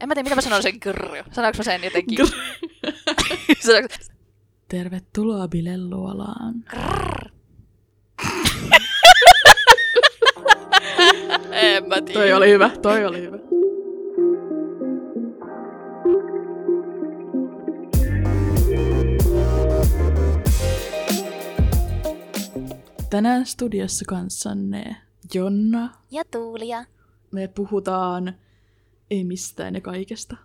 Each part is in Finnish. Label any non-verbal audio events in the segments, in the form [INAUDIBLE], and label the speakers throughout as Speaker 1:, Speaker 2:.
Speaker 1: En mä tiedä, mitä mä sanon sen grrr. Sanoinko mä sen jotenkin? [LAUGHS] Sanoinko...
Speaker 2: Tervetuloa Bilelluolaan.
Speaker 1: Grrr. [LAUGHS] en mä tiedä.
Speaker 2: Toi oli hyvä, toi oli hyvä. Tänään studiossa kanssanne Jonna.
Speaker 1: Ja Tuulia.
Speaker 2: Me puhutaan ei mistään ja kaikesta.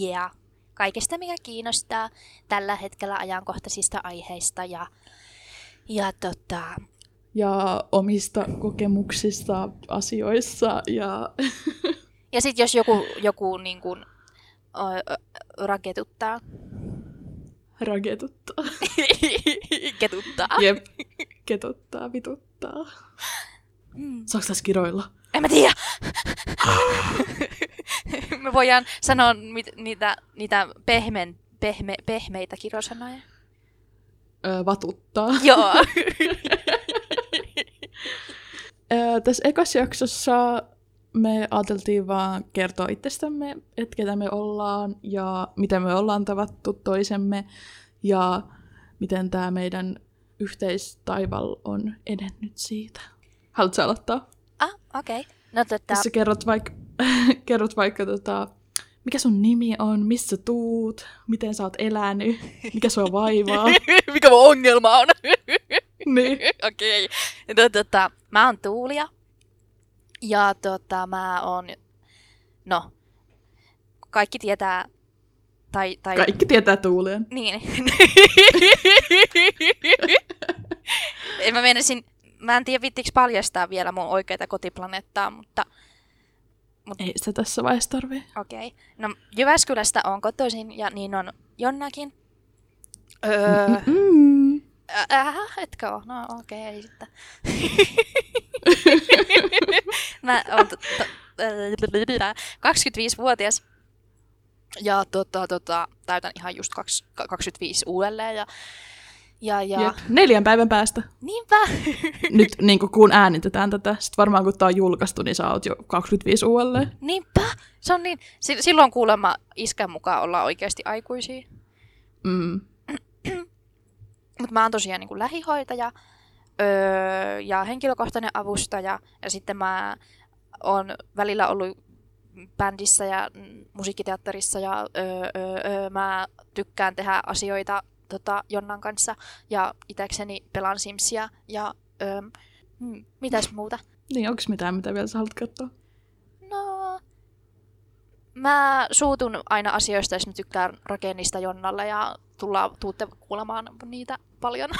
Speaker 1: Yeah. Kaikesta, mikä kiinnostaa tällä hetkellä ajankohtaisista aiheista ja, ja tota,
Speaker 2: Ja omista kokemuksista asioissa ja [LAUGHS]
Speaker 1: Ja sitten jos joku, joku niin ö, raketuttaa.
Speaker 2: ragetuttaa. [LAUGHS]
Speaker 1: Ketuttaa.
Speaker 2: Jep. Ketuttaa, vituttaa.
Speaker 1: Mm.
Speaker 2: Saaks tässä kiroilla?
Speaker 1: En mä tiedä. [LAUGHS] Me voidaan sanoa mit, niitä, niitä pehmen, pehme, pehmeitä kirosanoja.
Speaker 2: Öö, vatuttaa. [LAUGHS]
Speaker 1: Joo. [LAUGHS]
Speaker 2: Öö, tässä ekassa jaksossa me ajateltiin vaan kertoa itsestämme, että ketä me ollaan ja miten me ollaan tavattu toisemme ja miten tämä meidän yhteistaival on edennyt siitä. Haluatko aloittaa?
Speaker 1: ah, okei. Okay. No tota,
Speaker 2: Jos sä kerrot vaikka, [LAUGHS] kerrot vaikka tota, mikä sun nimi on, missä tuut, miten sä oot elänyt, mikä sua vaivaa. [LAUGHS]
Speaker 1: mikä mun ongelma on? [LAUGHS]
Speaker 2: niin.
Speaker 1: Okei. Okay. No, tota, mä oon Tuulia. Ja tota, mä oon... No, kaikki tietää... Tai, tai...
Speaker 2: Kaikki tietää Tuulien.
Speaker 1: Niin. en mä menisin... Mä en tiedä vittiks paljastaa vielä mun oikeita kotiplaneettaa, mutta
Speaker 2: Ei sitä tässä vaiheessa tarvii.
Speaker 1: okei. Okay. No Jyväskylästä on kotoisin ja niin on Jonnakin. Öö,
Speaker 2: Mm.
Speaker 1: Äh, etkö oo? No okei, okay, ei sitten. [LAUGHS] Mä oon t- t- äh, 25-vuotias. Ja tota, tota, täytän ihan just kaksi- 25 uudelleen. Ja, ja, ja...
Speaker 2: Jep. Neljän päivän päästä.
Speaker 1: Niinpä. [LAUGHS]
Speaker 2: Nyt niin kun äänitetään tätä, sitten varmaan kun tää on julkaistu, niin sä oot jo 25 uudelleen.
Speaker 1: Niinpä. Se on niin. Si- silloin kuulemma iskän mukaan ollaan oikeasti aikuisia.
Speaker 2: Mm. [CLEARS THROAT]
Speaker 1: Mutta mä oon tosiaan niin kuin lähihoitaja öö, ja henkilökohtainen avustaja. Ja sitten mä oon välillä ollut bändissä ja musiikkiteatterissa ja öö, öö, öö, mä tykkään tehdä asioita tota, Jonnan kanssa ja itekseni pelaan Simsia ja öö, hmm, mitäs muuta?
Speaker 2: Niin, onks mitään, mitä vielä sä haluat katsoa?
Speaker 1: No, mä suutun aina asioista, jos mä tykkään rakennista Jonnalle ja tullaan, tuutte kuulemaan niitä paljon.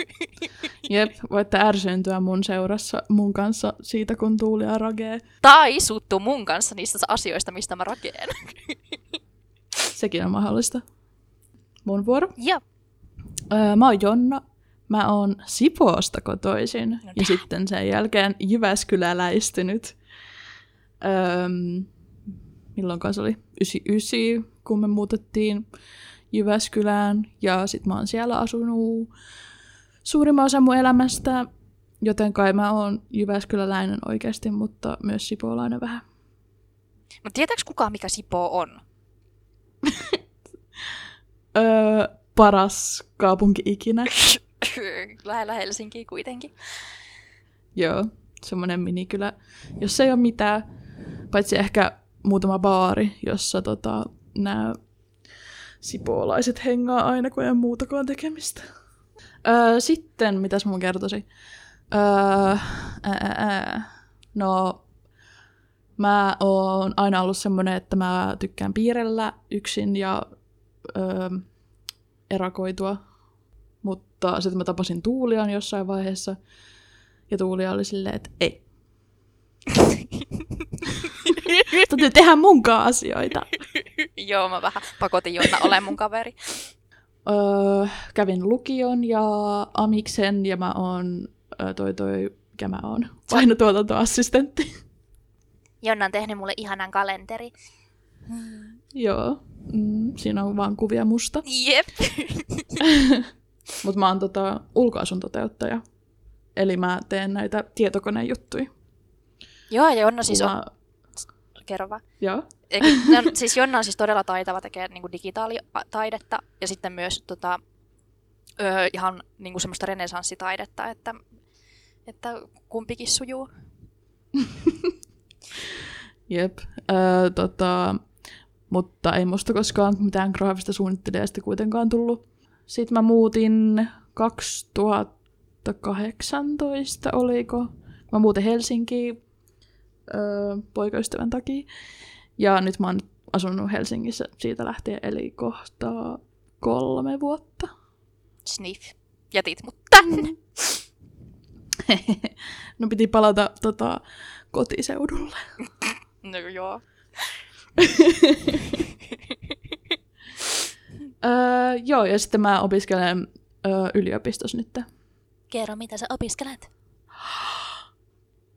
Speaker 1: [LAUGHS]
Speaker 2: Jep, voitte ärsyyntyä mun seurassa mun kanssa siitä, kun Tuuli ja Rage.
Speaker 1: tai suuttuu mun kanssa niistä asioista, mistä mä rakeen.
Speaker 2: Sekin on mahdollista. Mun vuoro.
Speaker 1: ja,
Speaker 2: Öö, mä oon Jonna. Mä oon Sipoosta kotoisin.
Speaker 1: No
Speaker 2: ja sitten sen jälkeen Jyväskyläläistynyt. Öö, milloinkaan se oli? 99, kun me muutettiin Jyväskylään. Ja sit mä oon siellä asunut suurimman osan mun elämästä. Joten kai mä oon Jyväskyläläinen oikeasti, mutta myös sipoolainen vähän.
Speaker 1: mutta tietääks kukaan, mikä Sipoo on? [LAUGHS]
Speaker 2: Öö, paras kaupunki ikinä. [LAUGHS]
Speaker 1: Lähellä Helsinkiä kuitenkin.
Speaker 2: Joo, semmoinen minikylä, jossa ei ole mitään, paitsi ehkä muutama baari, jossa tota, nämä sipoolaiset hengaa aina, kun ei ole muutakaan tekemistä. Öö, sitten, mitäs mun kertoisi? Öö, ää, ää. No, mä oon aina ollut semmoinen, että mä tykkään piirrellä yksin ja öö, erakoitua. Mutta sitten mä tapasin Tuulian jossain vaiheessa. Ja Tuulia oli silleen, että ei. [LAUGHS] Täytyy tehdä munkaan asioita. [LAUGHS]
Speaker 1: Joo, mä vähän pakotin Jonna ole mun kaveri.
Speaker 2: Öö, kävin lukion ja amiksen ja mä oon öö, toi toi, mikä mä oon, painotuotantoassistentti.
Speaker 1: Jonna on tehnyt mulle ihanan kalenteri.
Speaker 2: Joo, mm, siinä on vaan kuvia musta.
Speaker 1: Jep. [LAUGHS]
Speaker 2: Mutta mä oon tota, ulkoasun toteuttaja. Eli mä teen näitä tietokonejuttuja.
Speaker 1: Joo, ja Jonna siis on...
Speaker 2: Mä-
Speaker 1: kerro vaan.
Speaker 2: Joo.
Speaker 1: Eikä, no, siis Jonna on siis todella taitava tekee niin kuin digitaalitaidetta ja sitten myös tota, öö, ihan niin kuin semmoista renesanssitaidetta, että, että kumpikin sujuu. [LAUGHS]
Speaker 2: Jep. Öö, tota, mutta ei musta koskaan mitään graafista suunnittelijasta kuitenkaan tullut. Sitten mä muutin 2018, oliko? Mä muutin Helsinkiin öö, poikaystävän takia. Ja nyt mä oon asunut Helsingissä siitä lähtien, eli kohta kolme vuotta.
Speaker 1: Sniff. Jätit mut tänne. [LAUGHS]
Speaker 2: no piti palata tota, kotiseudulle. [LAUGHS]
Speaker 1: No joo.
Speaker 2: Öö, joo, ja sitten mä opiskelen öö, yliopistossa nyt.
Speaker 1: Kerro, mitä sä opiskelet.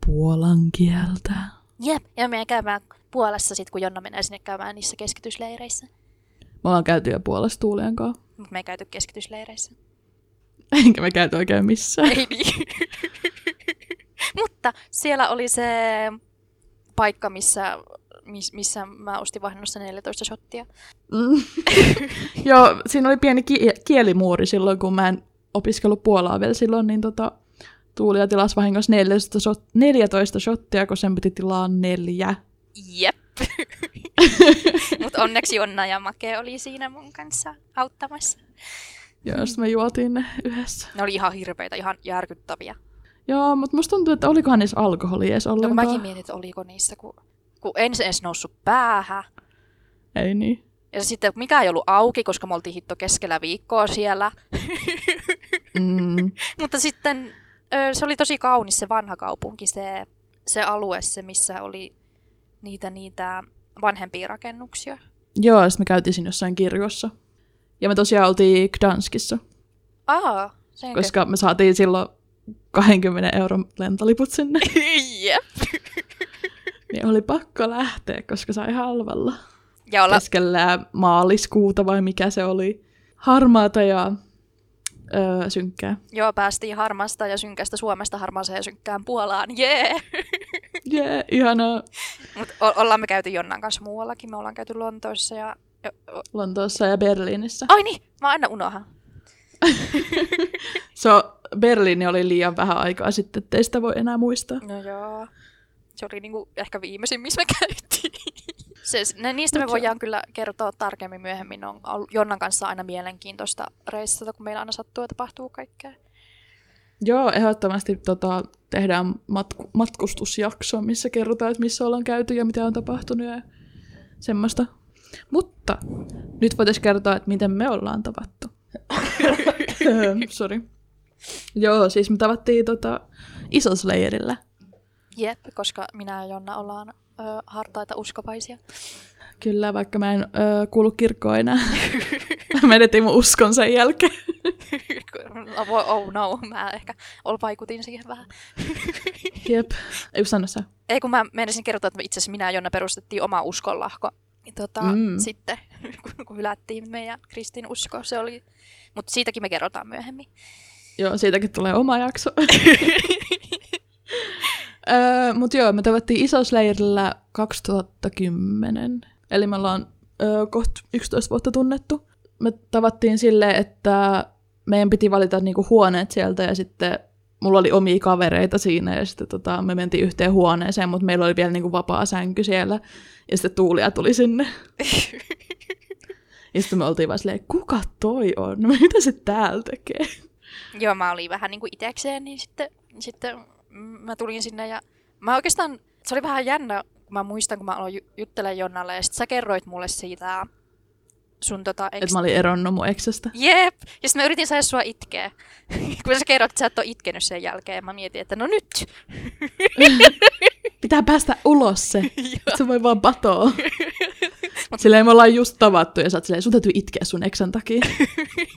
Speaker 2: Puolan kieltä.
Speaker 1: Jep, ja me käymään Puolassa sit, kun Jonna menee sinne käymään niissä keskitysleireissä.
Speaker 2: Me ollaan käyty jo Puolassa Tuulien kanssa.
Speaker 1: Mut me ei käyty keskitysleireissä.
Speaker 2: Enkä me käyty oikein missään.
Speaker 1: Ei niin. [LAUGHS] Mutta siellä oli se paikka, missä, miss, missä mä ostin vahingossa 14 shottia.
Speaker 2: Mm. [LAUGHS] Joo, siinä oli pieni ki- kielimuuri silloin, kun mä en opiskellut Puolaa vielä silloin, niin tota, Tuulia tilasi vahingossa 14, shot- 14 shottia, kun sen piti tilaa neljä.
Speaker 1: Jep. [LAUGHS] Mutta onneksi Jonna ja Make oli siinä mun kanssa auttamassa.
Speaker 2: Sitten me juotiin ne yhdessä.
Speaker 1: Ne oli ihan hirveitä, ihan järkyttäviä.
Speaker 2: Joo, mutta musta tuntuu, että olikohan niissä alkoholi edes
Speaker 1: No
Speaker 2: ollenkaan.
Speaker 1: mäkin mietin, että oliko niissä, kun, kun en edes noussut päähän.
Speaker 2: Ei niin.
Speaker 1: Ja sitten mikä ei ollut auki, koska me oltiin hitto keskellä viikkoa siellä.
Speaker 2: Mm. [LAUGHS]
Speaker 1: Mutta sitten se oli tosi kaunis se vanha kaupunki, se, se alue, se missä oli niitä, niitä vanhempia rakennuksia.
Speaker 2: Joo, sitten me käytiin siinä jossain kirjossa. Ja me tosiaan oltiin Gdanskissa,
Speaker 1: Aa, senkö?
Speaker 2: koska me saatiin silloin 20 euron lentoliput sinne. [LAUGHS]
Speaker 1: Jep.
Speaker 2: Niin oli pakko lähteä, koska sai halvalla.
Speaker 1: Ja olla,
Speaker 2: Keskellä maaliskuuta vai mikä se oli. Harmaata ja öö, synkkää.
Speaker 1: joo, päästiin harmasta ja synkästä Suomesta harmaaseen ja synkkään Puolaan. Jee!
Speaker 2: Jee, yeah, ihanaa.
Speaker 1: Mutta o- ollaan me käyty Jonnan kanssa muuallakin. Me ollaan käyty Lontoossa ja...
Speaker 2: Lontoossa ja Berliinissä.
Speaker 1: Ai niin, mä aina unohan. [LAUGHS]
Speaker 2: So, Berliini oli liian vähän aikaa sitten, ettei sitä voi enää muistaa.
Speaker 1: No joo. Se oli niinku ehkä viimeisin, missä me käytiin. Se, ne, niistä me
Speaker 2: Mut se-
Speaker 1: voidaan kyllä kertoa tarkemmin myöhemmin. On ollut Jonnan kanssa aina mielenkiintoista reissata, kun meillä aina sattuu ja tapahtuu kaikkea.
Speaker 2: Joo, ehdottomasti tota, tehdään matku- matkustusjakso, missä kerrotaan, että missä ollaan käyty ja mitä on tapahtunut ja semmoista. Mutta nyt voitaisiin kertoa, että miten me ollaan tavattu. [LAUGHS] Sorry. Joo, siis me tavattiin tota, isosleirillä.
Speaker 1: Jep, koska minä ja Jonna ollaan ö, hartaita uskovaisia.
Speaker 2: Kyllä, vaikka mä en ö, kuulu kirkkoon enää. [LAUGHS] menetin mun uskon sen jälkeen. [LAUGHS]
Speaker 1: oh, oh no, mä ehkä ol vaikutin siihen vähän. [LAUGHS]
Speaker 2: Jep. Ei sano sä.
Speaker 1: Ei kun mä menisin kertoa, että itse asiassa minä ja Jonna perustettiin oma uskonlahko. Tota,
Speaker 2: Mm.
Speaker 1: mm. Sitten, kun- kun hylättiin meidän kristin usko, se oli... Mutta siitäkin me kerrotaan myöhemmin.
Speaker 2: Joo, siitäkin tulee oma jakso. [LAUGHS] öö, Mutta joo, me tavattiin isosleirillä 2010. Eli me ollaan öö, kohta 11 vuotta tunnettu. Me tavattiin silleen, että meidän piti valita niinku huoneet sieltä ja sitten mulla oli omia kavereita siinä ja sitten tota, me mentiin yhteen huoneeseen, mutta meillä oli vielä niinku vapaa sänky siellä ja sitten Tuulia tuli sinne. [LAUGHS] Ja sitten me oltiin vaan silleen, kuka toi on? Mitä se täällä tekee?
Speaker 1: Joo, mä olin vähän niin kuin itekseen, niin sitten, sitten mä tulin sinne ja mä oikeastaan, se oli vähän jännä, kun mä muistan, kun mä aloin ju- juttelemaan Jonnalle ja sitten sä kerroit mulle siitä sun tota... Ex...
Speaker 2: Että mä olin eronnut mun eksestä.
Speaker 1: Jep! Ja sitten mä yritin saada sua itkeä. [LAUGHS] kun sä kerroit, että sä et ole itkenyt sen jälkeen, mä mietin, että no nyt! [LAUGHS]
Speaker 2: Pitää päästä ulos se. [LAUGHS]
Speaker 1: Joo.
Speaker 2: Et se voi vaan patoa. Silleen me ollaan just tavattu ja sä oot silleen, sun täytyy itkeä sun eksän takia.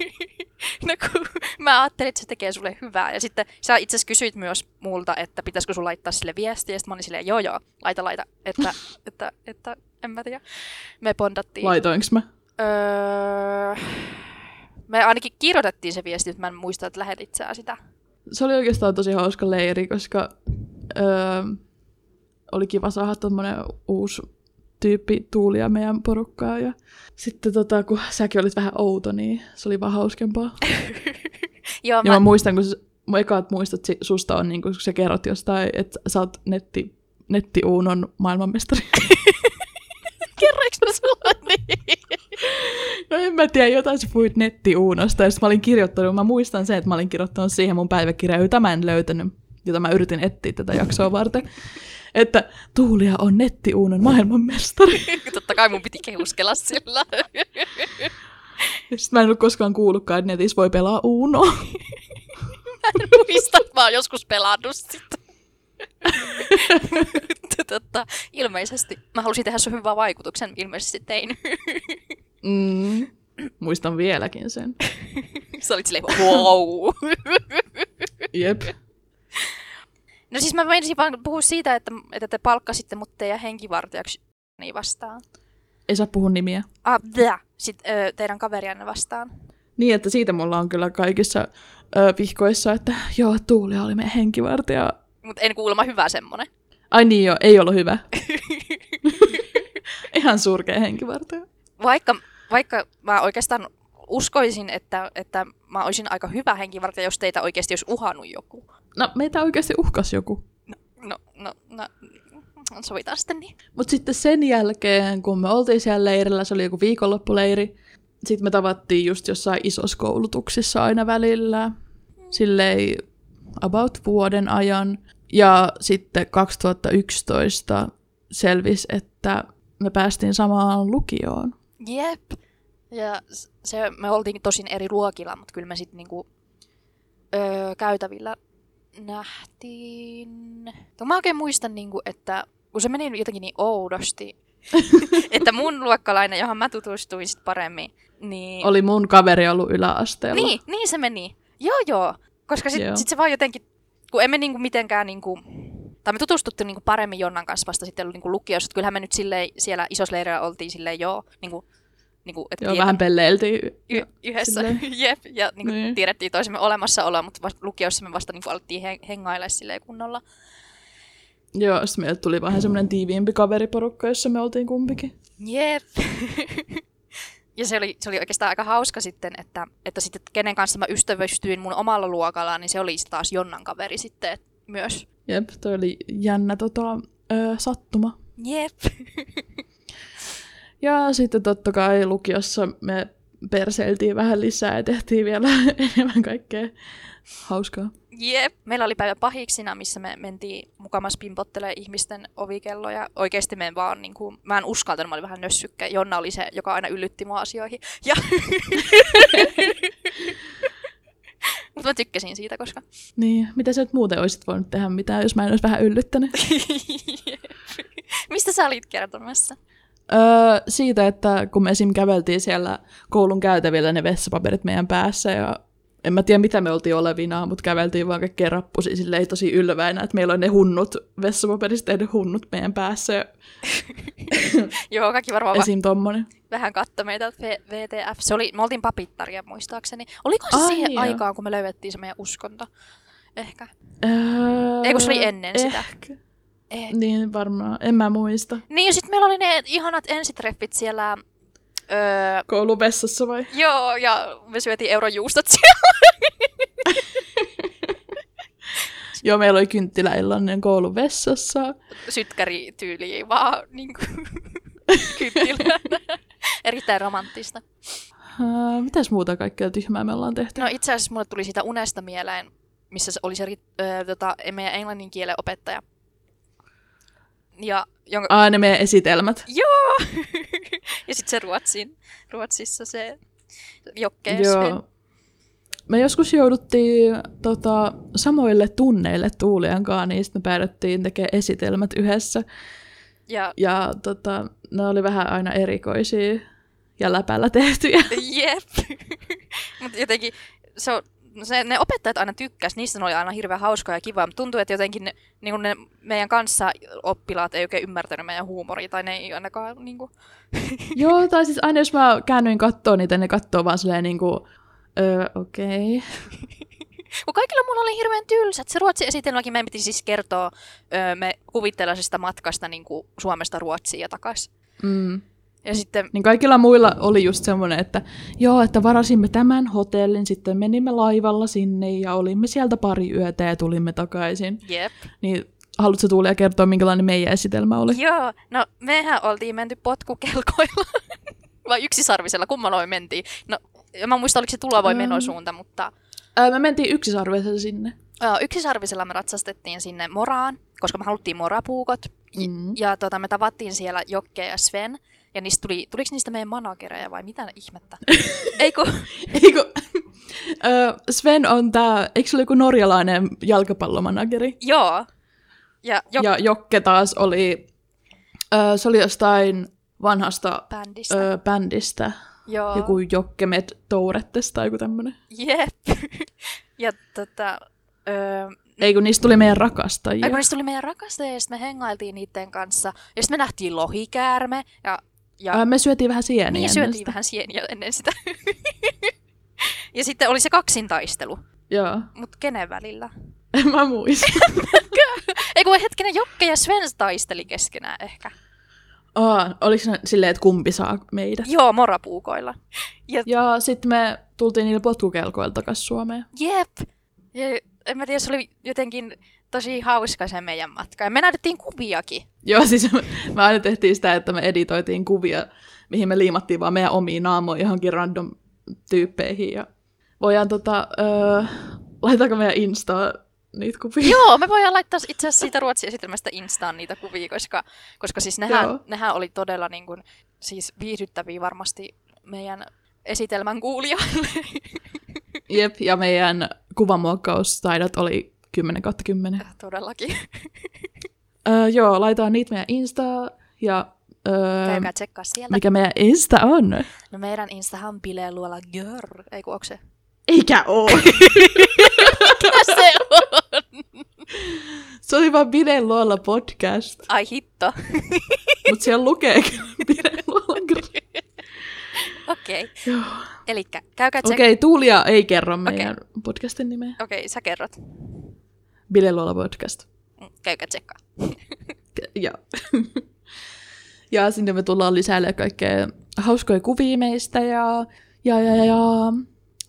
Speaker 2: [LAUGHS]
Speaker 1: no kun mä ajattelin, että se tekee sulle hyvää. Ja sitten sä itse asiassa kysyit myös multa, että pitäisikö sun laittaa sille viestiä. Ja sitten mä olin silleen, joo joo, laita laita. Että, [LAUGHS] että, että en mä tiedä. Me bondattiin.
Speaker 2: Laitoinks mä?
Speaker 1: Öö, me ainakin kirjoitettiin se viesti, että mä en muista, että lähetit sä sitä.
Speaker 2: Se oli oikeastaan tosi hauska leiri, koska öö, oli kiva saada tommonen uusi tyyppi Tuulia meidän porukkaa. Ja sitten tota, kun säkin olit vähän outo, niin se oli vaan hauskempaa. [LAUGHS]
Speaker 1: Joo,
Speaker 2: Ja mä
Speaker 1: mä,
Speaker 2: muistan, kun mun ekaat muistot susta on, niin kun sä kerrot jostain, että sä oot netti, netti Uunon maailmanmestari. [LAUGHS]
Speaker 1: kerroinko mä sulle niin?
Speaker 2: No en mä tiedä, jotain sä puhuit netti Uunosta, ja mä olin kirjoittanut, mä muistan sen, että mä olin kirjoittanut siihen mun päiväkirjaan, jota mä en löytänyt, jota mä yritin etsiä tätä jaksoa varten, että Tuulia on netti Uunon maailmanmestari. [LAUGHS]
Speaker 1: Totta kai mun piti kehuskella sillä.
Speaker 2: Ja sit mä en ollut koskaan kuullutkaan, että netissä voi pelaa Uunoa. [LAUGHS]
Speaker 1: en muista, mä oon joskus pelannut sitä. Totta, ilmeisesti. Mä halusin tehdä sun hyvän vaikutuksen, ilmeisesti tein.
Speaker 2: Mm. Muistan vieläkin sen.
Speaker 1: Sä olit silleen, wow.
Speaker 2: Jep.
Speaker 1: No siis mä meinasin vaan puhua siitä, että, että te palkkasitte mut teidän henkivartijaksi niin vastaan.
Speaker 2: Ei saa puhua nimiä.
Speaker 1: Ah, blä. Sitten ö, teidän kaverianne vastaan.
Speaker 2: Niin, että siitä mulla on kyllä kaikissa ö, vihkoissa, että joo, Tuulia oli meidän henkivartija.
Speaker 1: Mutta en kuulemma hyvä semmonen.
Speaker 2: Ai niin joo, ei ollut hyvä. [LAUGHS] Ihan surkea henkivartija.
Speaker 1: Vaikka, vaikka mä oikeastaan uskoisin, että, että mä olisin aika hyvä henkivartija, jos teitä oikeasti olisi uhannut joku.
Speaker 2: No, meitä oikeasti uhkas joku.
Speaker 1: No, no, no, sovitaan sitten niin.
Speaker 2: Mutta sitten sen jälkeen, kun me oltiin siellä leirillä, se oli joku viikonloppuleiri, sitten me tavattiin just jossain isossa koulutuksissa aina välillä, silleen about vuoden ajan. Ja sitten 2011 selvisi, että me päästiin samaan lukioon.
Speaker 1: Jep. Ja se, me oltiin tosin eri luokilla, mutta kyllä me sitten niinku, öö, käytävillä nähtiin. Mä oikein muistan, niinku, että kun se meni jotenkin niin oudosti, [LAUGHS] että mun luokkalainen, johon mä tutustuin sit paremmin, niin...
Speaker 2: Oli mun kaveri ollut yläasteella.
Speaker 1: Niin, niin se meni. Joo, joo. Koska sitten
Speaker 2: Joo.
Speaker 1: sit se vaan jotenkin, kun emme niinku mitenkään niinku, tai me tutustuttiin niinku paremmin Jonnan kanssa vasta sitten niinku lukiossa. että Kyllähän me nyt silleen, siellä isossa oltiin silleen joo, niinku, niinku, että
Speaker 2: Joo, vähän pelleiltiin.
Speaker 1: y- yhdessä,
Speaker 2: silleen. [LAUGHS]
Speaker 1: jep, ja niinku
Speaker 2: Niin.
Speaker 1: tiedettiin toisemme olemassaoloa, mutta vasta, lukiossa me vasta niinku alettiin he- hengailla silleen kunnolla.
Speaker 2: Joo, sitten meille tuli vähän semmoinen tiiviimpi kaveriporukka, jossa me oltiin kumpikin.
Speaker 1: Jep. [LAUGHS] ja se oli, se oli oikeastaan aika hauska sitten, että, että sitten kenen kanssa mä ystävystyin mun omalla luokalla, niin se oli taas Jonnan kaveri sitten myös.
Speaker 2: Jep, toi oli jännä tota, ö, sattuma.
Speaker 1: Jep. [LAUGHS]
Speaker 2: Ja sitten totta kai lukiossa me perseiltiin vähän lisää ja tehtiin vielä [LAUGHS] enemmän kaikkea hauskaa.
Speaker 1: Jep. Meillä oli päivä pahiksina, missä me mentiin mukamas pimpottelemaan ihmisten ovikelloja. Oikeasti me vaan, niin kuin, mä en uskaltanut, mä olin vähän nössykkä. Jonna oli se, joka aina yllytti mua asioihin. Ja... [LAUGHS] Mutta mä tykkäsin siitä, koska...
Speaker 2: Niin, mitä sä nyt muuten olisit voinut tehdä mitään, jos mä en olisi vähän yllyttänyt? [LAUGHS]
Speaker 1: Mistä sä olit kertomassa?
Speaker 2: Öö, siitä, että kun me esim. käveltiin siellä koulun käytävillä ne vessapaperit meidän päässä ja en mä tiedä mitä me oltiin olevinaan, mutta käveltiin vaan kaikkea rappusia silleen tosi ylväinä, että meillä on ne hunnut, vessapaperista tehdyt hunnut meidän päässä ja [LAUGHS]
Speaker 1: Joo, kaikki varmaan va-
Speaker 2: esim. tommonen.
Speaker 1: vähän katto meitä V- VTF. Se oli, me oltiin papittaria muistaakseni. Oliko se
Speaker 2: Ai
Speaker 1: siihen
Speaker 2: joo.
Speaker 1: aikaan, kun me löydettiin se meidän uskonto? Ehkä.
Speaker 2: Öö,
Speaker 1: Ei, kun se oli ennen sitä. Eh.
Speaker 2: Niin varmaan, en mä muista.
Speaker 1: Niin, ja sitten meillä oli ne ihanat ensitreffit siellä... Öö,
Speaker 2: Koulun vessassa vai?
Speaker 1: joo, ja me syötiin eurojuustot siellä. [LAUGHS]
Speaker 2: Joo, meillä oli kynttiläillainen koulun vessassa.
Speaker 1: Sytkäri tyyliin vaan niin kuin, [LAUGHS] kynttilä. Erittäin romanttista.
Speaker 2: Uh, mitäs muuta kaikkea tyhmää me ollaan tehty?
Speaker 1: No itse asiassa mulle tuli siitä unesta mieleen, missä oli se öö, tota, meidän englannin kielen opettaja. Ja, jonka,
Speaker 2: Ah, ne meidän esitelmät.
Speaker 1: Joo! [LAUGHS] ja sitten se Ruotsin, Ruotsissa se Jokke ja Sven.
Speaker 2: Joo. Me joskus jouduttiin tota, samoille tunneille Tuulian kanssa, niin sitten me päädyttiin tekemään esitelmät yhdessä.
Speaker 1: Ja
Speaker 2: Ja tota, ne oli vähän aina erikoisia ja läpällä tehtyjä.
Speaker 1: jep. [LAUGHS] Mutta jotenkin se, on- se, ne opettajat aina tykkäs, niistä ne oli aina hirveän hauskaa ja kivaa, mutta tuntuu, että jotenkin ne, niin ne meidän kanssa oppilaat ei oikein ymmärtänyt meidän huumoria, tai ne ei ainakaan niin kuin, [LAUGHS]
Speaker 2: Joo, tai siis aina jos mä käännyin kattoo niitä, ne kattoo vaan silleen niinku, öö, okei. Okay. [LAUGHS]
Speaker 1: Kun kaikilla mulla oli hirveän tylsät. Se Ruotsin esitelmäkin meidän piti siis kertoa ö, me kuvitteellisesta matkasta niin kuin Suomesta Ruotsiin ja takaisin.
Speaker 2: Mm.
Speaker 1: Ja sitten,
Speaker 2: Niin kaikilla muilla oli just semmoinen, että joo, että varasimme tämän hotellin, sitten menimme laivalla sinne ja olimme sieltä pari yötä ja tulimme takaisin.
Speaker 1: jep.
Speaker 2: Niin haluatko Tuulia kertoa, minkälainen meidän esitelmä oli?
Speaker 1: Joo, no mehän oltiin menty potkukelkoilla. [LAUGHS] Vai yksisarvisella, kummalla me mentiin. No, mä muista, oliko se tulo vai menosuunta, mutta
Speaker 2: Ää, me mentiin yksisarvisella sinne.
Speaker 1: Ää, Yksisarvisella me ratsastettiin sinne Moraan, koska me haluttiin morapuukot. Mm.
Speaker 2: Mm.
Speaker 1: Ja tota, me tavattiin siellä Jokke ja Sven. Ja niistä tuli, tuliko niistä meidän managereja vai mitä ihmettä? Ei kun,
Speaker 2: Eiku, Ö, Sven on tää, eikö se ole joku norjalainen jalkapallomanageri?
Speaker 1: joo. Ja Jok-
Speaker 2: Ja Jokke taas oli, ö, se oli jostain vanhasta
Speaker 1: bändistä.
Speaker 2: ö, bändistä.
Speaker 1: joo.
Speaker 2: Joku Jokkemet Tourettes tai joku tämmönen.
Speaker 1: Jep. [LAUGHS] ja tota, öö,
Speaker 2: Ei kun niistä tuli meidän rakastajia.
Speaker 1: Ai kun niistä tuli meidän rakastajia ja sitten me hengailtiin niiden kanssa. Ja sitten me nähtiin lohikäärme ja, ja
Speaker 2: Ää, me syötiin vähän sieniä
Speaker 1: niin
Speaker 2: ennen
Speaker 1: syötiin
Speaker 2: sitä.
Speaker 1: vähän sieniä ennen sitä. [LAUGHS] ja sitten oli se kaksintaistelu.
Speaker 2: Joo.
Speaker 1: Mut kenen välillä?
Speaker 2: En [LAUGHS] mä muista. [LAUGHS]
Speaker 1: Ei kun hetkinen, Jokke ja Sven taisteli keskenään ehkä.
Speaker 2: Aa, oliko se silleen, että kumpi saa meidät?
Speaker 1: Joo, morapuukoilla.
Speaker 2: Ja sitten me tultiin niillä potkukelkoilla takas Suomeen.
Speaker 1: Jep. Ja en mä tiedä, se oli jotenkin tosi hauska se meidän matka. Ja me näytettiin kuviakin.
Speaker 2: Joo, siis [LAUGHS] me, aina tehtiin sitä, että me editoitiin kuvia, mihin me liimattiin vaan meidän omiin naamoihin johonkin random tyyppeihin. Ja voidaan tota, öö, laitetaanko meidän Instaa niitä kuvia?
Speaker 1: Joo, me voidaan laittaa itse asiassa siitä Ruotsin esitelmästä Instaan niitä kuvia, koska, koska siis nehän,
Speaker 2: Joo.
Speaker 1: nehän oli todella niin kuin, siis viihdyttäviä varmasti meidän esitelmän kuulijoille.
Speaker 2: Jep, ja meidän kuvamuokkaustaidot oli 10 kautta 10.
Speaker 1: Todellakin.
Speaker 2: Öö, joo, laitetaan niitä meidän Instaa ja... Öö,
Speaker 1: Käykää tsekkaa sieltä.
Speaker 2: mikä meidän Insta on?
Speaker 1: No meidän Instahan on Bileen luola Gör. Ei kun onko se?
Speaker 2: Eikä oo.
Speaker 1: Mikä se on?
Speaker 2: Se oli vaan Bide Luola podcast.
Speaker 1: Ai hitto.
Speaker 2: Mutta siellä lukee kyllä Bide Luola.
Speaker 1: Okei. Okay. Elikkä käykää
Speaker 2: Okei,
Speaker 1: tsekkaa.
Speaker 2: okay, Tuulia ei kerro meidän podcastin nimeä.
Speaker 1: Okei, okay, sä kerrot.
Speaker 2: Bide Luola podcast.
Speaker 1: Mm, Käykää tsekkaa. [LAUGHS]
Speaker 2: Joo. [LAUGHS] ja sinne me tullaan lisäälle kaikkea hauskoja kuvia meistä ja, ja, ja, ja, ja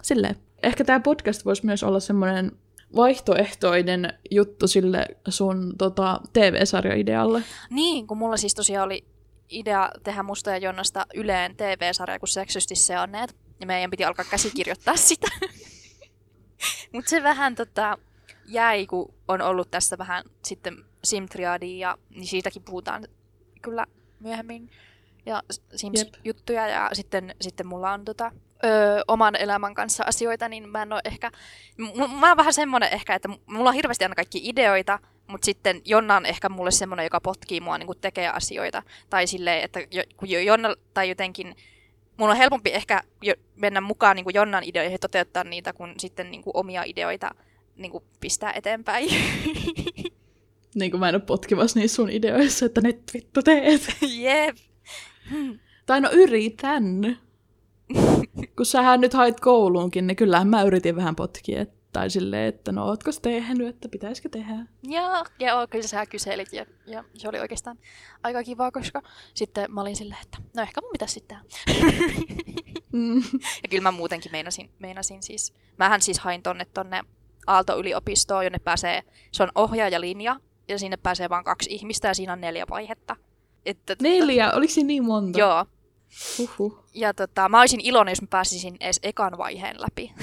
Speaker 2: silleen. Ehkä tämä podcast voisi myös olla semmoinen vaihtoehtoinen juttu sille sun tota, TV-sarja-idealle.
Speaker 1: Niin, kun mulla siis tosiaan oli idea tehdä musta ja Jonnasta Yleen TV-sarja, kun seksysti se on neet. Ja meidän piti alkaa käsikirjoittaa [LAUGHS] sitä. Mutta se vähän tota, jäi, kun on ollut tässä vähän sitten Simtriadia, ja niin siitäkin puhutaan kyllä myöhemmin. Ja. Sims-juttuja, ja sitten, sitten mulla on tota, öö, oman elämän kanssa asioita, niin mä en ole ehkä... M- mä oon vähän semmonen ehkä, että mulla on hirveästi aina kaikki ideoita, mutta sitten Jonna on ehkä mulle semmoinen, joka potkii mua niin tekee asioita. Tai silleen, että jo, kun jo- Jonna, tai jotenkin, mulla on helpompi ehkä jo, mennä mukaan niin Jonnan ideoihin ja toteuttaa niitä, kun sitten niin omia ideoita niin pistää eteenpäin. [LAUGHS]
Speaker 2: Niin kuin mä en ole potkimassa niissä sun ideoissa, että nyt vittu teet.
Speaker 1: Jep.
Speaker 2: Tai no yritän. Kun sähän nyt hait kouluunkin, niin kyllähän mä yritin vähän potkia. Tai silleen, että no ootko tehnyt, että pitäisikö tehdä.
Speaker 1: Ja, ja oo, kyllä sä kyselit ja, ja se oli oikeastaan aika kiva, koska sitten mä olin silleen, että no ehkä mun pitäisi sitten.
Speaker 2: Mm.
Speaker 1: Ja kyllä mä muutenkin meinasin, meinasin siis, mähän siis hain tonne tonne Aalto-yliopistoon, jonne pääsee, se on ohjaajalinja, ja sinne pääsee vain kaksi ihmistä, ja siinä on neljä vaihetta. Että,
Speaker 2: Neljä, oliko siinä niin monta?
Speaker 1: Joo,
Speaker 2: Uhuh.
Speaker 1: ja tota, mä olisin iloinen, jos mä pääsisin edes ekan vaiheen läpi. [LAUGHS]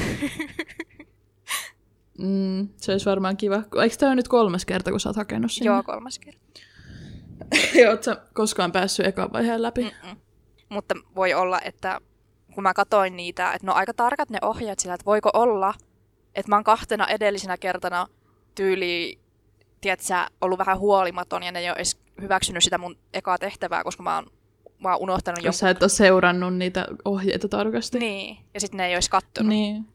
Speaker 2: Mm, se olisi varmaan kiva. Eikö tämä nyt kolmas kerta, kun sä oot hakenut sinne?
Speaker 1: Joo, kolmas kerta. [LAUGHS]
Speaker 2: Sä koskaan päässyt ekan vaiheen läpi?
Speaker 1: Mm-mm. Mutta voi olla, että kun mä katoin niitä, että ne on aika tarkat ne ohjeet sillä, että voiko olla, että mä oon kahtena edellisenä kertana tyyli, tiedätkö, ollut vähän huolimaton ja ne ei ole edes hyväksynyt sitä mun ekaa tehtävää, koska mä oon, mä oon unohtanut jonkun.
Speaker 2: sä et ole seurannut niitä ohjeita tarkasti.
Speaker 1: Niin, ja sitten ne ei olisi kattonut.
Speaker 2: Niin.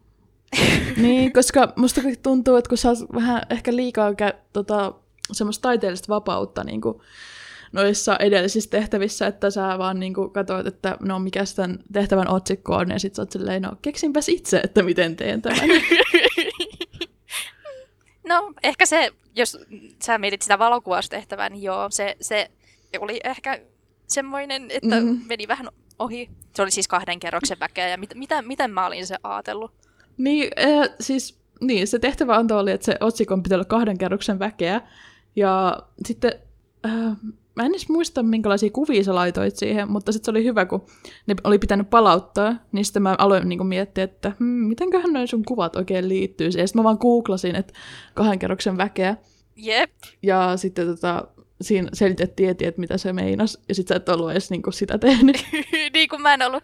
Speaker 2: [LAUGHS] niin, koska musta tuntuu, että kun sä oot vähän ehkä liikaa kä- tota, semmoista taiteellista vapautta niin kuin noissa edellisissä tehtävissä, että sä vaan niin kuin katsoit, että no mikä tämän tehtävän otsikko on, ja sit sä oot silleen, no keksinpäs itse, että miten teen tämän. [LAUGHS]
Speaker 1: No, ehkä se, jos sä mietit sitä valokuvaustehtävää, niin joo, se, se oli ehkä semmoinen, että
Speaker 2: Mhm.
Speaker 1: mm. meni vähän ohi. Se oli siis kahden kerroksen väkeä, ja mit, mitä, miten mä olin se ajatellut?
Speaker 2: Niin, äh, siis niin, se tehtävä anto oli, että se otsikon pitää olla kahden kerroksen väkeä. Ja sitten, äh, mä en edes muista, minkälaisia kuvia sä laitoit siihen, mutta sitten se oli hyvä, kun ne oli pitänyt palauttaa, niin sitten mä aloin niin miettiä, että hmm, mitenköhän noin sun kuvat oikein liittyy. Ja sitten mä vaan googlasin, että kahden kerroksen väkeä.
Speaker 1: Jep.
Speaker 2: Ja sitten tota, siinä selitettiin, että mitä se meinasi, ja sitten sä et ollut edes niin sitä tehnyt. [LAUGHS]
Speaker 1: niin kuin mä en ollut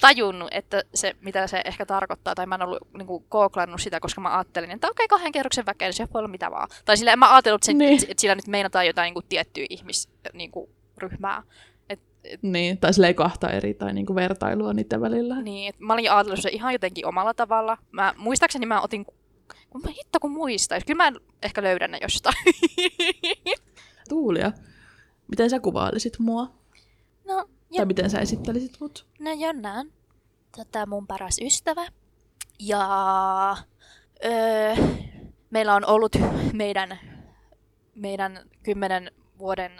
Speaker 1: tajunnut, että se, mitä se ehkä tarkoittaa, tai mä en ollut niin kuin, googlannut sitä, koska mä ajattelin, että okei, kahden kerroksen väkeä, niin se voi olla mitä vaan. Tai sillä en mä ajatellut, sen,
Speaker 2: Niin.
Speaker 1: että sillä nyt meinataan jotain niin kuin, tiettyä ihmisryhmää. Niin kuin, ryhmää. Et, et,
Speaker 2: niin, tai silleen kahta eri, tai niin vertailua niiden välillä.
Speaker 1: niin, et mä olin ajatellut se ihan jotenkin omalla tavalla. Mä, muistaakseni mä otin, kun mä hitto kun muistais, kyllä mä ehkä löydän ne jostain. [LAUGHS]
Speaker 2: Tuulia, miten sä kuvailisit mua?
Speaker 1: no,
Speaker 2: Tai miten sä esittelisit mut?
Speaker 1: No Jonna on tota, mun paras ystävä. Ja öö, meillä on ollut meidän, meidän kymmenen vuoden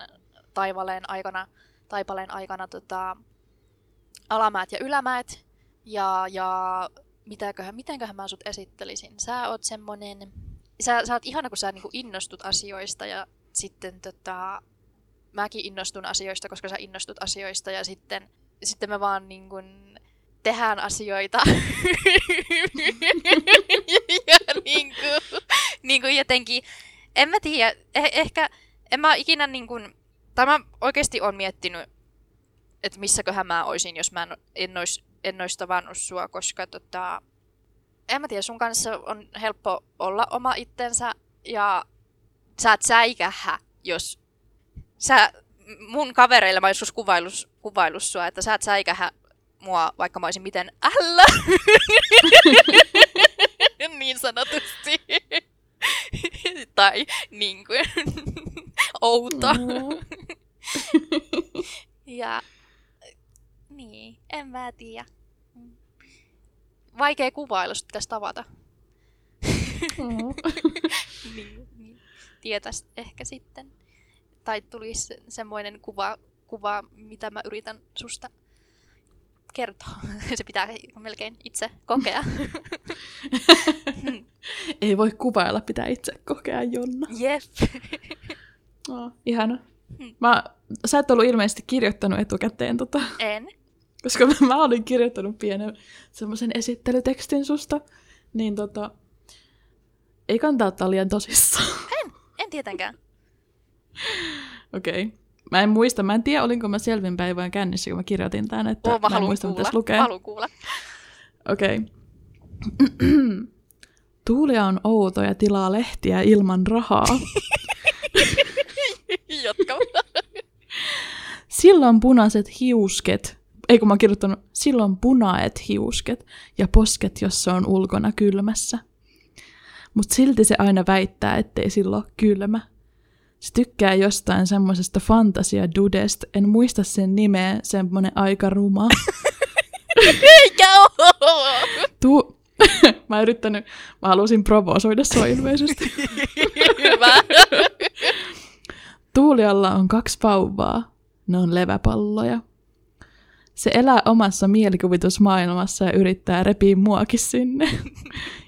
Speaker 1: taivaleen aikana, taipaleen aikana tota, alamäät ja ylämäät. Ja, ja mitäköhän, mitenköhän mä sut esittelisin? Sä oot semmonen... Sä, sä oot ihana, kun sä niinku innostut asioista ja sitten tota, mäkin innostun asioista, koska sä innostut asioista ja sitten, sitten me vaan niin kuin tehdään asioita. ja niin kuin, niin kuin jotenkin, en mä tiedä, eh- ehkä en mä ikinä niin kuin, tai mä oikeasti on miettinyt, että missäköhän mä oisin, jos mä en, en, ois, en ois tavannut sua, koska tota, en mä tiedä, sun kanssa on helppo olla oma itsensä ja sä et säikähä, jos sä, mun kavereille mä oon joskus kuvaillut, kuvaillut sua, että sä et säikähä mua, vaikka mä olisin miten ällä. [LAUGHS] niin sanotusti. [LAUGHS] tai niin kuin outo.
Speaker 2: Mm. [LAUGHS]
Speaker 1: Ja niin, en mä tiedä. Vaikea kuvailla, jos pitäisi tavata.
Speaker 2: Mm.
Speaker 1: niin, niin. Tietäis ehkä sitten. Tai tulisi se- semmoinen kuva, kuva, mitä mä yritän susta kertoa. [LAUGHS] Se pitää melkein itse kokea. [LAUGHS]
Speaker 2: Ei voi kuvailla, pitää itse kokea, Jonna.
Speaker 1: Jep. [LAUGHS]
Speaker 2: Oh, ihana.
Speaker 1: Hmm.
Speaker 2: Mä, sä et ollut ilmeisesti kirjoittanut etukäteen, tota,
Speaker 1: En.
Speaker 2: koska mä, mä olin kirjoittanut pienen semmoisen esittelytekstin susta, niin tota, ei kannata ottaa liian tosissaan.
Speaker 1: En tietenkään. [LAUGHS]
Speaker 2: Okei. Okay. Mä en muista, mä en tiedä, olinko mä selvinpäin vai kännissä, kun mä kirjoitin tän, että
Speaker 1: Oo, mä
Speaker 2: mä en muista, mitä
Speaker 1: kuulla.
Speaker 2: tässä lukee.
Speaker 1: Mä haluan kuulla. [LAUGHS]
Speaker 2: Okei. Okay. [CLEARS THROAT] Tuulia on outo ja tilaa lehtiä ilman rahaa. [LAUGHS]
Speaker 1: Jotka.
Speaker 2: Silloin punaiset hiusket, ei kun mä oon kirjoittanut, silloin punaet hiusket ja posket, jos se on ulkona kylmässä. Mut silti se aina väittää, ettei silloin kylmä. Se tykkää jostain semmosesta fantasia-dudesta, en muista sen nimeä, semmonen aika ruma.
Speaker 1: Eikä oo!
Speaker 2: Tu- [LAUGHS] mä yrittänyt, mä halusin provosoida sua ilmeisesti.
Speaker 1: Hyvä.
Speaker 2: Tuulialla on kaksi vauvaa. Ne on leväpalloja. Se elää omassa mielikuvitusmaailmassa ja yrittää repiä muakin sinne. [LAUGHS]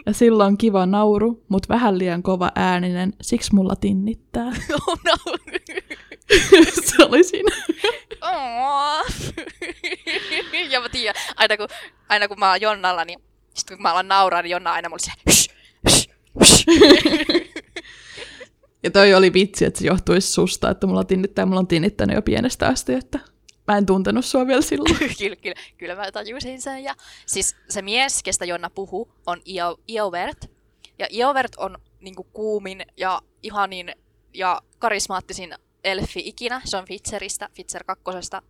Speaker 2: Ja silloin on kiva nauru, mutta vähän liian kova ääninen, siksi mulla tinnittää. [LAUGHS]
Speaker 1: Oh no. [LAUGHS]
Speaker 2: Se oli siinä.
Speaker 1: Oh. ja mä tiedän, aina kun, aina kun mä oon Jonnalla, niin sitten kun mä alan nauraa, niin Jonna aina mulle se.
Speaker 2: Ja toi oli vitsi, että se johtuisi susta, että mulla tinnittää. Mulla on tinnittänyt jo pienestä asti, että mä en tuntenut sua vielä silloin. [LAUGHS]
Speaker 1: kyllä, kyllä, kyllä mä tajusin sen. Ja siis se mies, kestä Jonna puhuu, on Io, Iovert. Ja Iovert on niinku kuumin ja ihanin ja karismaattisin elfi ikinä. Se on Fitcheristä, Fitcher kakkosesta.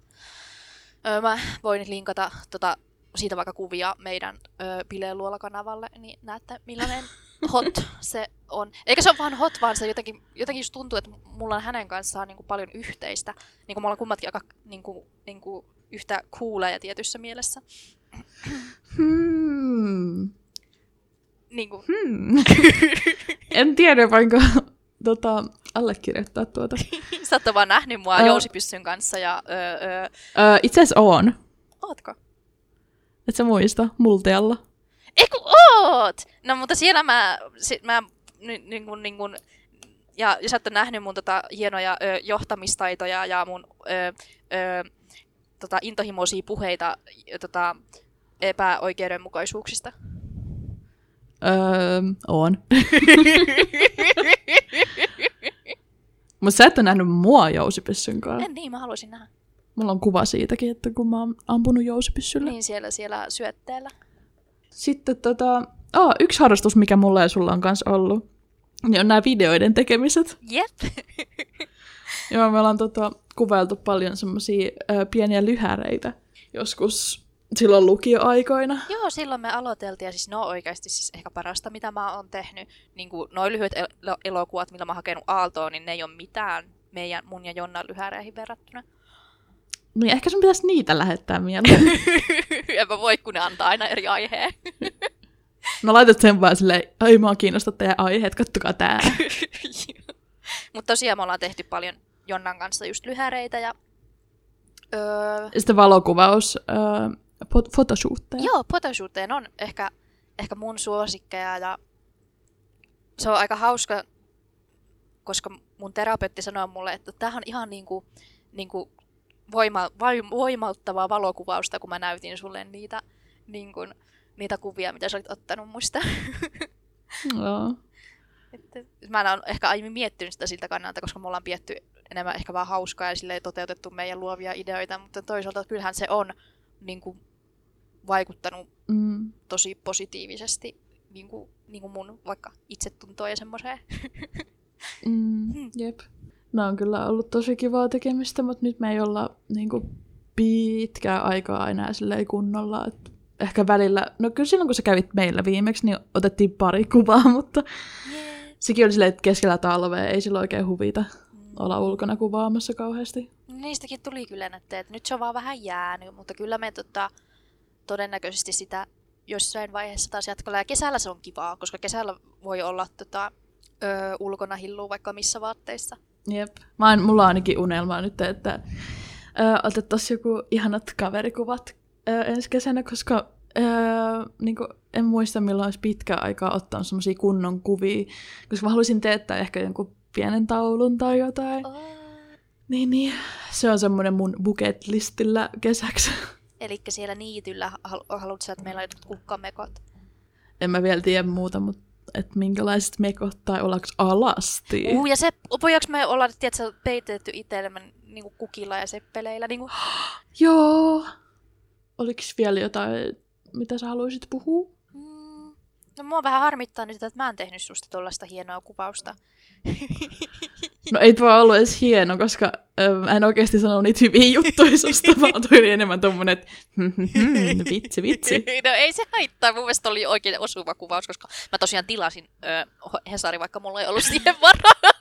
Speaker 1: Öö, mä voin linkata tota, siitä vaikka kuvia meidän öö, Bileen luolakanavalle, niin näette millainen [LAUGHS] hot se on. Eikä se ole vaan hot, vaan se jotenkin, jotenkin just tuntuu, että mulla on hänen kanssaan niin kuin paljon yhteistä. Niin kuin me ollaan kummatkin aika niin kuin, niin kuin yhtä cooleja tietyssä mielessä.
Speaker 2: Hmm.
Speaker 1: Niin kuin,
Speaker 2: Hmm. en tiedä, voinko tota, allekirjoittaa tuota. [LAUGHS]
Speaker 1: Sä oot vaan nähnyt mua
Speaker 2: Ää.
Speaker 1: jousipyssyn kanssa ja... Öö, öö,
Speaker 2: Öö, itse asiassa on.
Speaker 1: ootko?
Speaker 2: Et sä muista, multialla.
Speaker 1: Eiku oot! No mutta siellä mä, sit mä niin, niin kun, niin kun, ja, ja sä oot nähnyt mun tota, hienoja ö, johtamistaitoja ja mun ö, ö, tota, intohimoisia puheita ö, tota, epäoikeudenmukaisuuksista.
Speaker 2: Öö, on. [LAUGHS] Mutta sä et ole nähnyt mua jousipyssyn kanssa.
Speaker 1: en niin, mä haluaisin nähdä.
Speaker 2: Mulla on kuva siitäkin, että kun mä oon ampunut jousipyssyllä.
Speaker 1: Niin siellä, siellä syötteellä.
Speaker 2: Sitten tota, oh, yksi harrastus, mikä mulla ja sulla on kanssa ollut, niin on nämä videoiden tekemiset.
Speaker 1: Jep. [LAUGHS]
Speaker 2: Joo, me ollaan tota, kuvailtu paljon semmosia ö, pieniä lyhäreitä joskus silloin lukioaikoina.
Speaker 1: Joo, silloin me aloiteltiin, ja siis ne on oikeasti siis ehkä parasta, mitä mä oon tehnyt. Niin kuin noin lyhyet el- elokuvat, millä mä oon hakenut Aaltoon, niin ne ei ole mitään meidän, mun ja Jonnan lyhäreihin verrattuna.
Speaker 2: Niin ehkä sun pitäisi niitä lähettää mieleen. [LAUGHS]
Speaker 1: en mä voi, kun ne antaa aina eri aiheen.
Speaker 2: No laitat sen vaan silleen, ai mua kiinnostaa teidän aiheet, kattokaa tää. [LAUGHS]
Speaker 1: Mutta tosiaan me ollaan tehty paljon Jonnan kanssa just lyhäreitä ja... Öö,
Speaker 2: sitten valokuvaus, öö, photoshootteja.
Speaker 1: joo, photoshootteen on ehkä, ehkä mun suosikkeja ja se on aika hauska, koska mun terapeutti sanoi mulle, että tämähän on ihan niinku, niinku voima, voimauttavaa valokuvausta, kun mä näytin sulle niitä, niinku, niitä kuvia, mitä sä olit ottanut musta. [LAUGHS]
Speaker 2: Joo.
Speaker 1: Että mä en ole ehkä aiemmin miettinyt sitä siltä kannalta, koska me ollaan pietty enemmän ehkä vaan hauskaa ja silleen toteutettu meidän luovia ideoita, mutta toisaalta kyllähän se on niin kuin, vaikuttanut
Speaker 2: Mm.
Speaker 1: tosi positiivisesti niin kuin, niin kuin mun vaikka itsetuntoon ja semmoiseen. [LAUGHS]
Speaker 2: Mm. Jep. Nämä on kyllä ollut tosi kivaa tekemistä, mutta nyt me ei olla niinku, pitkää aikaa enää silleen kunnolla. Et ehkä välillä, no kyllä silloin kun sä kävit meillä viimeksi, niin otettiin pari [LAUGHS] kuvaa, mutta
Speaker 1: Yeah.
Speaker 2: sekin oli silleen, että keskellä talvea ei silloin oikein huvita olla ulkona kuvaamassa kauheasti.
Speaker 1: Niistäkin tuli kyllä että nyt se on vaan vähän jäänyt, mutta kyllä me tota, todennäköisesti sitä jossain vaiheessa taas jatkolla. Ja kesällä se on kivaa, koska kesällä voi olla tota, ö, ulkona hilluu vaikka missä vaatteissa.
Speaker 2: Jep. Mä oon, mulla on ainakin unelma nyt, että ö, otettaisiin joku ihanat kaverikuvat ö, ensi kesänä, koska ö, niinku, en muista milloin olisi pitkä aikaa ottanut semmoisia kunnon kuvia, koska mä haluaisin teettää ehkä jonkun pienen taulun tai jotain.
Speaker 1: Oh.
Speaker 2: Niin, niin. Se on semmoinen mun bucket listillä kesäksi.
Speaker 1: Eli siellä niityllä hal- haluat sä, että meillä on jotkut kukkamekot.
Speaker 2: en mä vielä tiedä muuta, mutta että minkälaiset mekot tai ollaanko alasti.
Speaker 1: Uh, ja se, voidaanko me olla, tiedätkö, peitetty itsellemme niin kukilla ja seppeleillä? Niin kuin, [GASPS]
Speaker 2: Joo. Oliko vielä jotain, mitä sä haluaisit puhua?
Speaker 1: mm, no mua vähän harmittaa nyt, että mä en tehnyt susta tuollaista hienoa kuvausta.
Speaker 2: No ei tuo ollut edes hieno, koska ö, mä en oikeasti sanonut niitä hyviä juttuja susta, vaan tuli enemmän tommonen, että vitsi, vitsi. [LAUGHS]
Speaker 1: no ei se haittaa, mun mielestä oli oikein osuva kuvaus, koska mä tosiaan tilasin ö, Hesari, vaikka mulla ei ollut siihen varaa.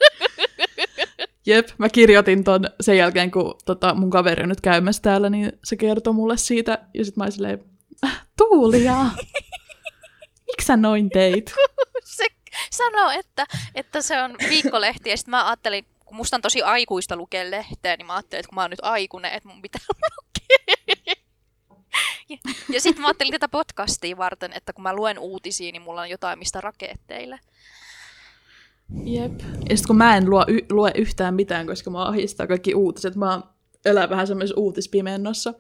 Speaker 1: [LAUGHS]
Speaker 2: Jep, mä kirjoitin ton sen jälkeen, kun tota, mun kaveri on nyt käymässä täällä, niin se kertoi mulle siitä, ja sit mä olin silleen, "Äh, Tuulia, [LAUGHS] miksi sä noin teit? [LAUGHS]
Speaker 1: sanoo, että, että se on viikkolehti, ja sitten mä ajattelin, kun musta on tosi aikuista lukea lehteä, niin mä ajattelin, että kun mä oon nyt aikuinen, että mun pitää [LAUGHS] lukea. Ja, ja sitten mä ajattelin tätä podcastia varten, että kun mä luen uutisia, niin mulla on jotain, mistä rakeetteille.
Speaker 2: Jep. Ja sit kun mä en lue, y- lue yhtään mitään, koska mä ahistaa kaikki uutiset, mä elän vähän semmoisessa uutispimennossa,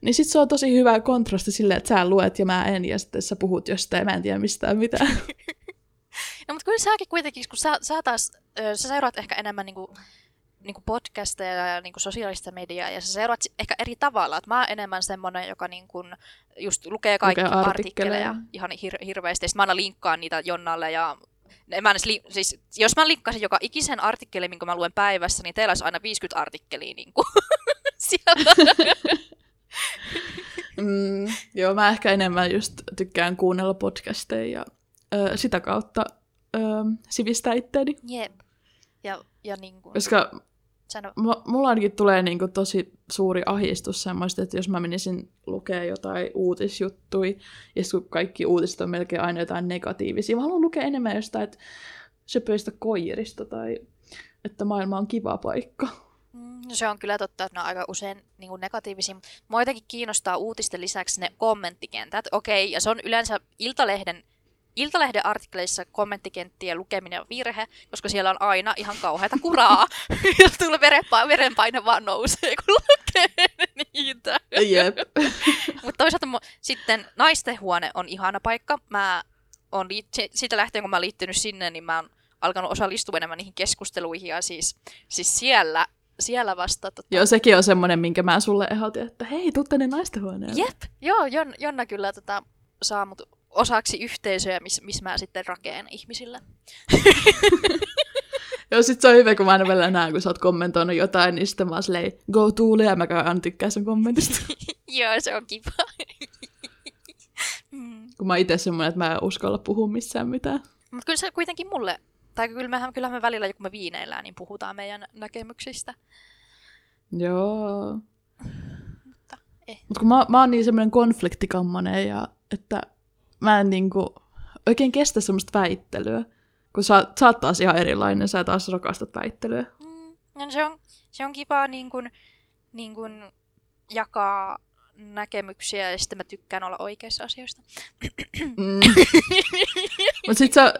Speaker 2: niin sit se on tosi hyvä kontrasti silleen, että sä luet ja mä en, ja sitten sä puhut jostain, mä en tiedä mistään mitään. [LAUGHS]
Speaker 1: No mutta kyllä säkin kuitenkin, kun sä, sä taas, sä seuraat ehkä enemmän niinku, niinku podcasteja ja niinku sosiaalista mediaa, ja sä seuraat ehkä eri tavalla. Et mä oon enemmän semmonen, joka niinku just lukee kaikki
Speaker 2: Lukee
Speaker 1: artikkeleja, ihan hir- hirveästi. Sitten mä aina linkkaan niitä Jonnalle ja en mä li- siis, jos mä linkkasin joka ikisen artikkelin, minkä mä luen päivässä, niin teillä olisi aina 50 artikkelia niin kuin, [LAUGHS] siellä.
Speaker 2: Mm, joo, mä ehkä enemmän just tykkään kuunnella podcasteja ja ö, sitä kautta ö, sivistää itteeni.
Speaker 1: Jep. Ja, ja niin kuin,
Speaker 2: Koska
Speaker 1: sano,
Speaker 2: mulla ainakin tulee niinku tosi suuri ahdistus semmoista, että jos mä menisin lukea jotain uutisjuttuja, ja kun kaikki uutiset on melkein aina jotain negatiivisia, mä haluan lukea enemmän jostain, että söpöistä koirista tai että maailma on kiva paikka.
Speaker 1: Mm, No se on kyllä totta, että ne on aika usein niin kuin negatiivisia. Mua jotenkin kiinnostaa uutisten lisäksi ne kommenttikentät. Okei, ja se on yleensä Iltalehden, Iltalehden artikkeleissa kommenttikenttien lukeminen on virhe, koska siellä on aina ihan kauheata kuraa. [LAUGHS] ja tulee verenpaine, verenpaine vaan nousee, kun lukee niitä.
Speaker 2: Jep. [LAUGHS]
Speaker 1: Mutta toisaalta mu- sitten naistenhuone on ihana paikka. Mä on liit- si- siitä lähtien, kun mä oon liittynyt sinne, niin mä oon alkanut osallistua enemmän niihin keskusteluihin. Ja siis, siis siellä, siellä vasta... Tota...
Speaker 2: Joo, sekin on semmoinen, minkä mä sulle ehdotin, että hei, tuu tänne naisten huoneelle.
Speaker 1: Jep, joo, Jon, Jonna kyllä tota, saa mut osaksi yhteisöä, missä miss mä sitten rakennan ihmisille. [LAUGHS]
Speaker 2: Joo, sit se on hyvä, kun mä aina välillä näen, kun sä oot kommentoinut jotain, niin sitten mä oon silleen, go Tuuli, ja mä aina tykkään sun kommentista. [LAUGHS]
Speaker 1: joo, se on kiva. mm. [LAUGHS]
Speaker 2: kun mä oon itse semmoinen, että mä en uskalla puhua missään mitään.
Speaker 1: Mutta kyllä se kuitenkin mulle, tai kyllä mehän, kyllä me välillä, kun me viineillään, niin puhutaan meidän näkemyksistä.
Speaker 2: Joo.
Speaker 1: Mutta eh.
Speaker 2: Mut kun mä, mä oon niin semmoinen konfliktikammonen, ja että mä en niinku oikein kestä semmoista väittelyä. Kun sä, sä oot taas ihan erilainen, sä taas rakastat väittelyä.
Speaker 1: Mm, no se, on, se on kiva niin kun, niin kun jakaa näkemyksiä ja sitten mä tykkään olla oikeissa asioista.
Speaker 2: Mm. Mut sit se,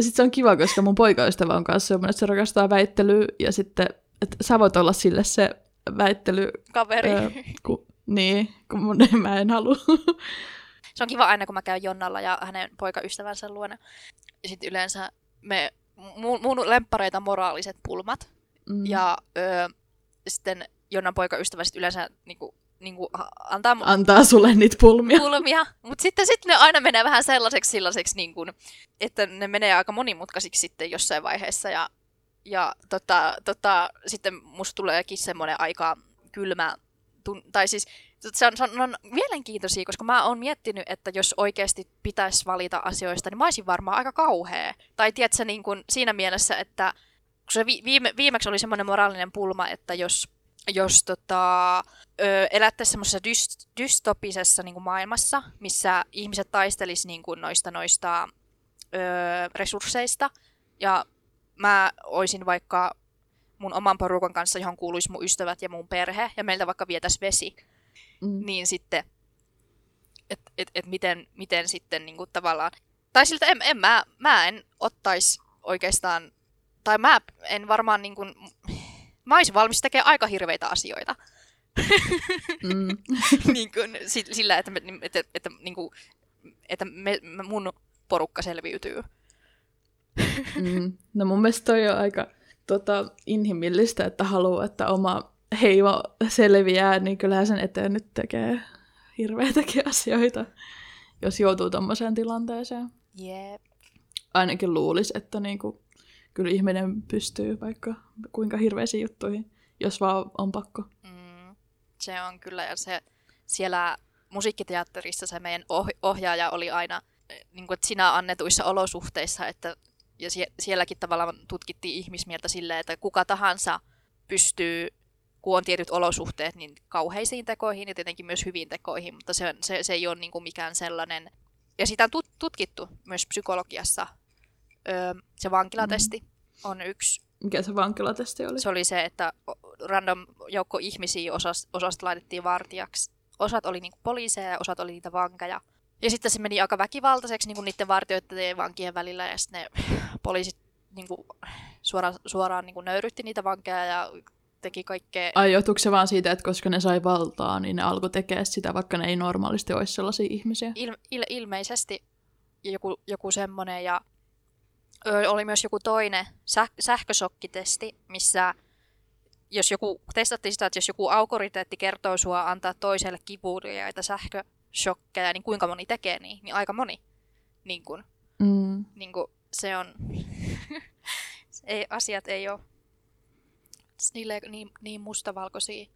Speaker 2: sit se on kiva, koska mun poikaystävä on kanssa semmoinen, että se rakastaa väittelyä, ja sitten, että sä voit olla sille se väittely,
Speaker 1: Kaveri.
Speaker 2: Öö, ku, niin, kun mun, [LAUGHS] mä en halua.
Speaker 1: Se on kiva aina, kun mä käyn Jonnalla ja hänen poikaystävänsä luona. Ja sitten yleensä me, mun, mun lemppareita moraaliset pulmat.
Speaker 2: Mm.
Speaker 1: Ja öö, sitten Jonnan poikaystävä sit yleensä niinku, niinku, antaa mu-
Speaker 2: Antaa sulle niitä pulmia.
Speaker 1: pulmia. Mutta sitten sit ne aina menee vähän sellaiseksi, sellaiseksi niin kuin, että ne menee aika monimutkaisiksi sitten jossain vaiheessa. Ja, ja tota, tota, sitten musta tuleekin semmoinen aika kylmä, tun- tai siis se on, se on, on mielenkiintoisia, koska mä oon miettinyt, että jos oikeasti pitäisi valita asioista, niin mä olisin varmaan aika kauhea. Tai tiedätkö, niin kuin siinä mielessä, että kun se vi- viime, viimeksi oli semmoinen moraalinen pulma, että jos, jos tota, elättäisiin semmoisessa dyst- dystopisessa niin kuin maailmassa, missä ihmiset taistelis niin kuin noista, noista ö, resursseista, ja mä oisin vaikka mun oman porukan kanssa, johon kuuluisi mun ystävät ja mun perhe, ja meiltä vaikka vietäisi vesi,
Speaker 2: Mm.
Speaker 1: niin sitten, että et, et miten, miten sitten niin kuin tavallaan, tai siltä en, en mä, mä en ottaisi oikeastaan, tai mä en varmaan niin kuin, mä olisin valmis tekemään aika hirveitä asioita.
Speaker 2: Mm. [LAUGHS]
Speaker 1: niin kuin, si- sillä, että, me, että, että, niin kuin, että me, me, mun porukka selviytyy.
Speaker 2: Mm. [LAUGHS] No mun mielestä toi on aika tota, inhimillistä, että haluaa, että oma heimo selviää, niin kyllähän sen eteen nyt tekee hirveitäkin [LAUGHS] asioita, jos joutuu tommoseen tilanteeseen.
Speaker 1: Jep.
Speaker 2: Ainakin luulisi, että niinku, kyllä ihminen pystyy vaikka kuinka hirveisiin juttuihin, jos vaan on pakko.
Speaker 1: Mm, se on kyllä, ja se siellä musiikkiteatterissa se meidän oh- ohjaaja oli aina niin kuin, että sinä annetuissa olosuhteissa, että, ja sie- sielläkin tavallaan tutkittiin ihmismieltä silleen, että kuka tahansa pystyy, kun on tietyt olosuhteet, niin kauheisiin tekoihin ja tietenkin myös hyviin tekoihin, mutta se, se, se ei ole niin kuin mikään sellainen, ja sitä on tut- tutkittu myös psykologiassa. Öö, se vankilatesti on yksi
Speaker 2: Mikä se vankilatesti oli?
Speaker 1: se oli se, että random joukko ihmisiä osas, osasta laitettiin vartijaksi. Osat oli niinku poliiseja ja osat oli niitä vankeja. Ja sitten se meni aika väkivaltaiseksi niinku niiden vartijoiden ja vankien välillä ja sitten ne poliisit niinku suoraan, suoraan niinku nöyrytti niitä vankeja ja teki kaikkea.
Speaker 2: Ai johtuuko se vaan siitä, että koska ne sai valtaa, niin ne alkoi tekemään sitä, vaikka ne ei normaalisti olisi sellaisia ihmisiä?
Speaker 1: Il, il, ilmeisesti joku, joku semmoinen ja ö, oli myös joku toinen säh, sähkösokkitesti, missä jos joku, testattiin sitä, että jos joku autoriteetti kertoo sua antaa toiselle kivuliaita sähköshokkeja, niin kuinka moni tekee niin? Niin aika moni. Niin kun,
Speaker 2: Mm.
Speaker 1: niin kun se on... [LAUGHS] ei, asiat ei ole ei, niin, niin mustavalkoisia.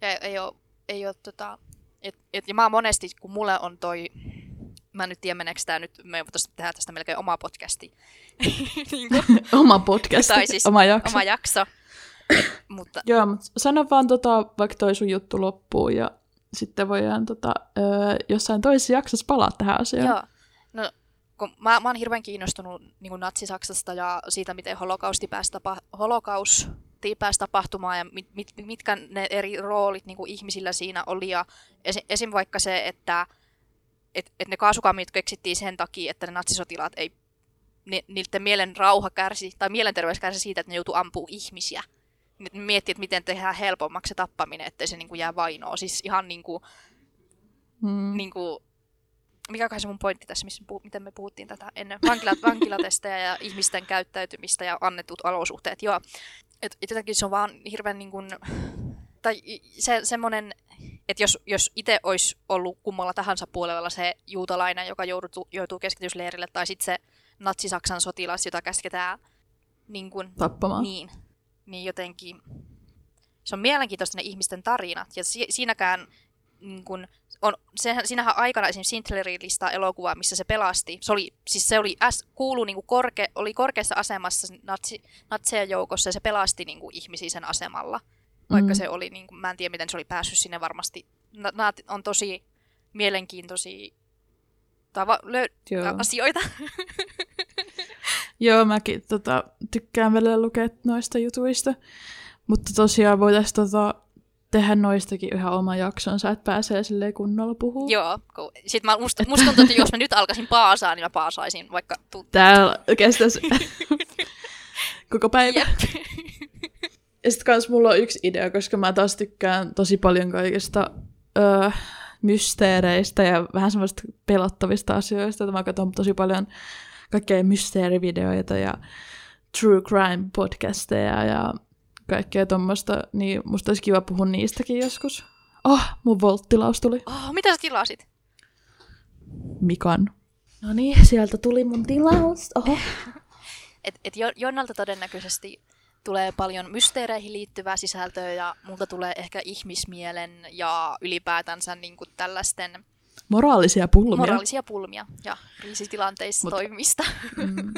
Speaker 1: Ja ei, ole, ei ole tota, et, et, ja mä monesti, kun mulle on toi, mä en nyt tiedä meneekö tää nyt, me voitaisiin tehdä tästä melkein oma podcasti. [LAUGHS] niin kuin, [LAUGHS]
Speaker 2: Oma podcast,
Speaker 1: Tai siis
Speaker 2: oma jakso.
Speaker 1: oma jakso. [COUGHS] Mutta
Speaker 2: Joo, mutta sano vaan tota, vaikka toi sun juttu loppuu ja sitten voidaan tota, öö, jossain toisessa jaksossa palaa tähän asiaan.
Speaker 1: joo, no kun mä, mä oon hirveän kiinnostunut niin kuin Natsi-Saksasta ja siitä, miten holokausti pääsi, tapa, holokausti pääsi tapahtumaan ja mit, mit, mitkä ne eri roolit niin kuin ihmisillä siinä oli. Ja esim, esim. vaikka se, että et, et ne kaasukammit keksittiin sen takia, että ne natsisotilaat ei, ni, niiden mielen rauha kärsi, tai mielenterveys kärsi siitä, että ne joutuu ampuu ihmisiä. Miettii, että miten tehdään helpommaksi se tappaminen, ettei se niin kuin jää vainoa. Siis ihan niin kuin, mm. niin kuin mikä se mun pointti tässä, missä puh- miten me puhuttiin tätä ennen vankilat, [LAUGHS] vankilatestejä ja ihmisten käyttäytymistä ja annetut olosuhteet. Joo, et, et jotenkin se on vaan hirveän niin kuin, tai se, semmoinen, että jos, jos itse olisi ollut kummalla tahansa puolella se juutalainen, joka joutuu, joutuu keskitysleirille, tai sitten se natsi-Saksan sotilas, jota käsketään niin kuin,
Speaker 2: tappamaan.
Speaker 1: Niin, niin jotenkin se on mielenkiintoista ne ihmisten tarinat, ja si- siinäkään niin kun, on, se, siinähän aikana esimerkiksi Sintlerin listaa elokuvaa, missä se pelasti. Se oli, siis se oli, äs, kuulu, niin kuin korke, oli korkeassa asemassa natsi, natsejen joukossa ja se pelasti niin kuin, ihmisiä sen asemalla. Vaikka mm. se oli, niin kuin, mä en tiedä miten se oli päässyt sinne varmasti. Nämä on tosi mielenkiintoisia tava, lö- asioita. [LAUGHS]
Speaker 2: Joo, mäkin tota, tykkään välillä lukea noista jutuista. Mutta tosiaan voitaisiin tota, tehdä noistakin yhä oma jaksonsa, että pääsee silleen kunnolla puhua.
Speaker 1: Joo, kun... sitten mä, musta, musta tuntuu, että jos mä nyt alkaisin paasaa, niin mä paasaisin vaikka...
Speaker 2: Tu- Täällä kestäisi [LAUGHS] koko päivä. Jep. Ja sitten kans mulla on yksi idea, koska mä taas tykkään tosi paljon kaikista öö, mysteereistä ja vähän semmoista pelottavista asioista. Että mä katson tosi paljon kaikkea mysteerivideoita ja true crime podcasteja ja kaikkea tuommoista, niin musta olisi kiva puhua niistäkin joskus. Oh, mun volttilaus tuli.
Speaker 1: Oh, mitä sä tilasit?
Speaker 2: Mikan. No niin, sieltä tuli mun tilaus. Oho.
Speaker 1: et, et Jonnalta todennäköisesti tulee paljon mysteereihin liittyvää sisältöä ja multa tulee ehkä ihmismielen ja ylipäätänsä niin kuin tällaisten
Speaker 2: moraalisia pulmia.
Speaker 1: Moraalisia pulmia ja kriisitilanteissa Mut, toimimista.
Speaker 2: Mm.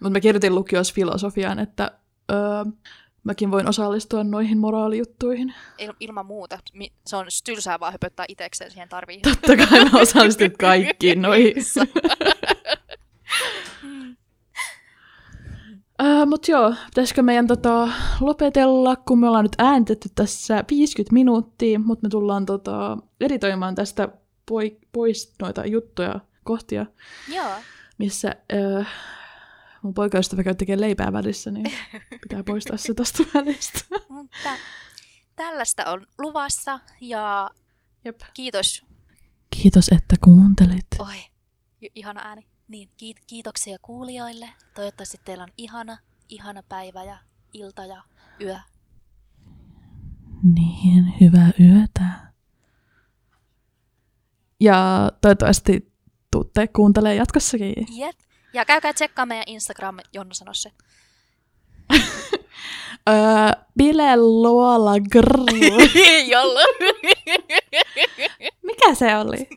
Speaker 2: Mutta mä kirjoitin lukiossa filosofiaan, että öö, mäkin voin osallistua noihin moraalijuttuihin.
Speaker 1: Il- ilman muuta. Se on tylsää vaan höpöttää itsekseen, siihen tarvii.
Speaker 2: Totta kai mä osallistun [LAUGHS] kaikkiin noihin. Uh, [LAUGHS] Mutta joo, pitäisikö meidän tota, lopetella, kun me ollaan nyt ääntetty tässä 50 minuuttia, mutta me tullaan tota, editoimaan tästä poi, pois noita juttuja, kohtia,
Speaker 1: joo.
Speaker 2: missä uh, mun poikaystävä käy tekemään leipää välissä, niin [LAUGHS] pitää poistaa se tästä välistä.
Speaker 1: Mutta tällaista on luvassa ja Jep. kiitos.
Speaker 2: Kiitos, että kuuntelit.
Speaker 1: Oi, ihana ääni. Niin, kiit- kiitoksia kuulijoille. Toivottavasti teillä on ihana, ihana päivä ja ilta ja yö.
Speaker 2: Niin, hyvää yötä. Ja toivottavasti tuutte kuuntelemaan jatkossakin.
Speaker 1: Jep. Ja käykää tsekkaa meidän Instagram, Jonna sanoi se. [LAUGHS]
Speaker 2: öö, Bile Luola [LAUGHS]
Speaker 1: Jolla.
Speaker 2: Mikä se oli?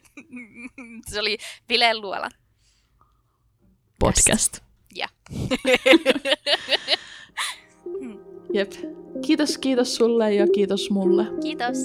Speaker 2: [LAUGHS]
Speaker 1: se oli Bile Luola.
Speaker 2: Podcast.
Speaker 1: Ja.
Speaker 2: Jep. Kiitos, kiitos sulle ja kiitos mulle.
Speaker 1: Kiitos.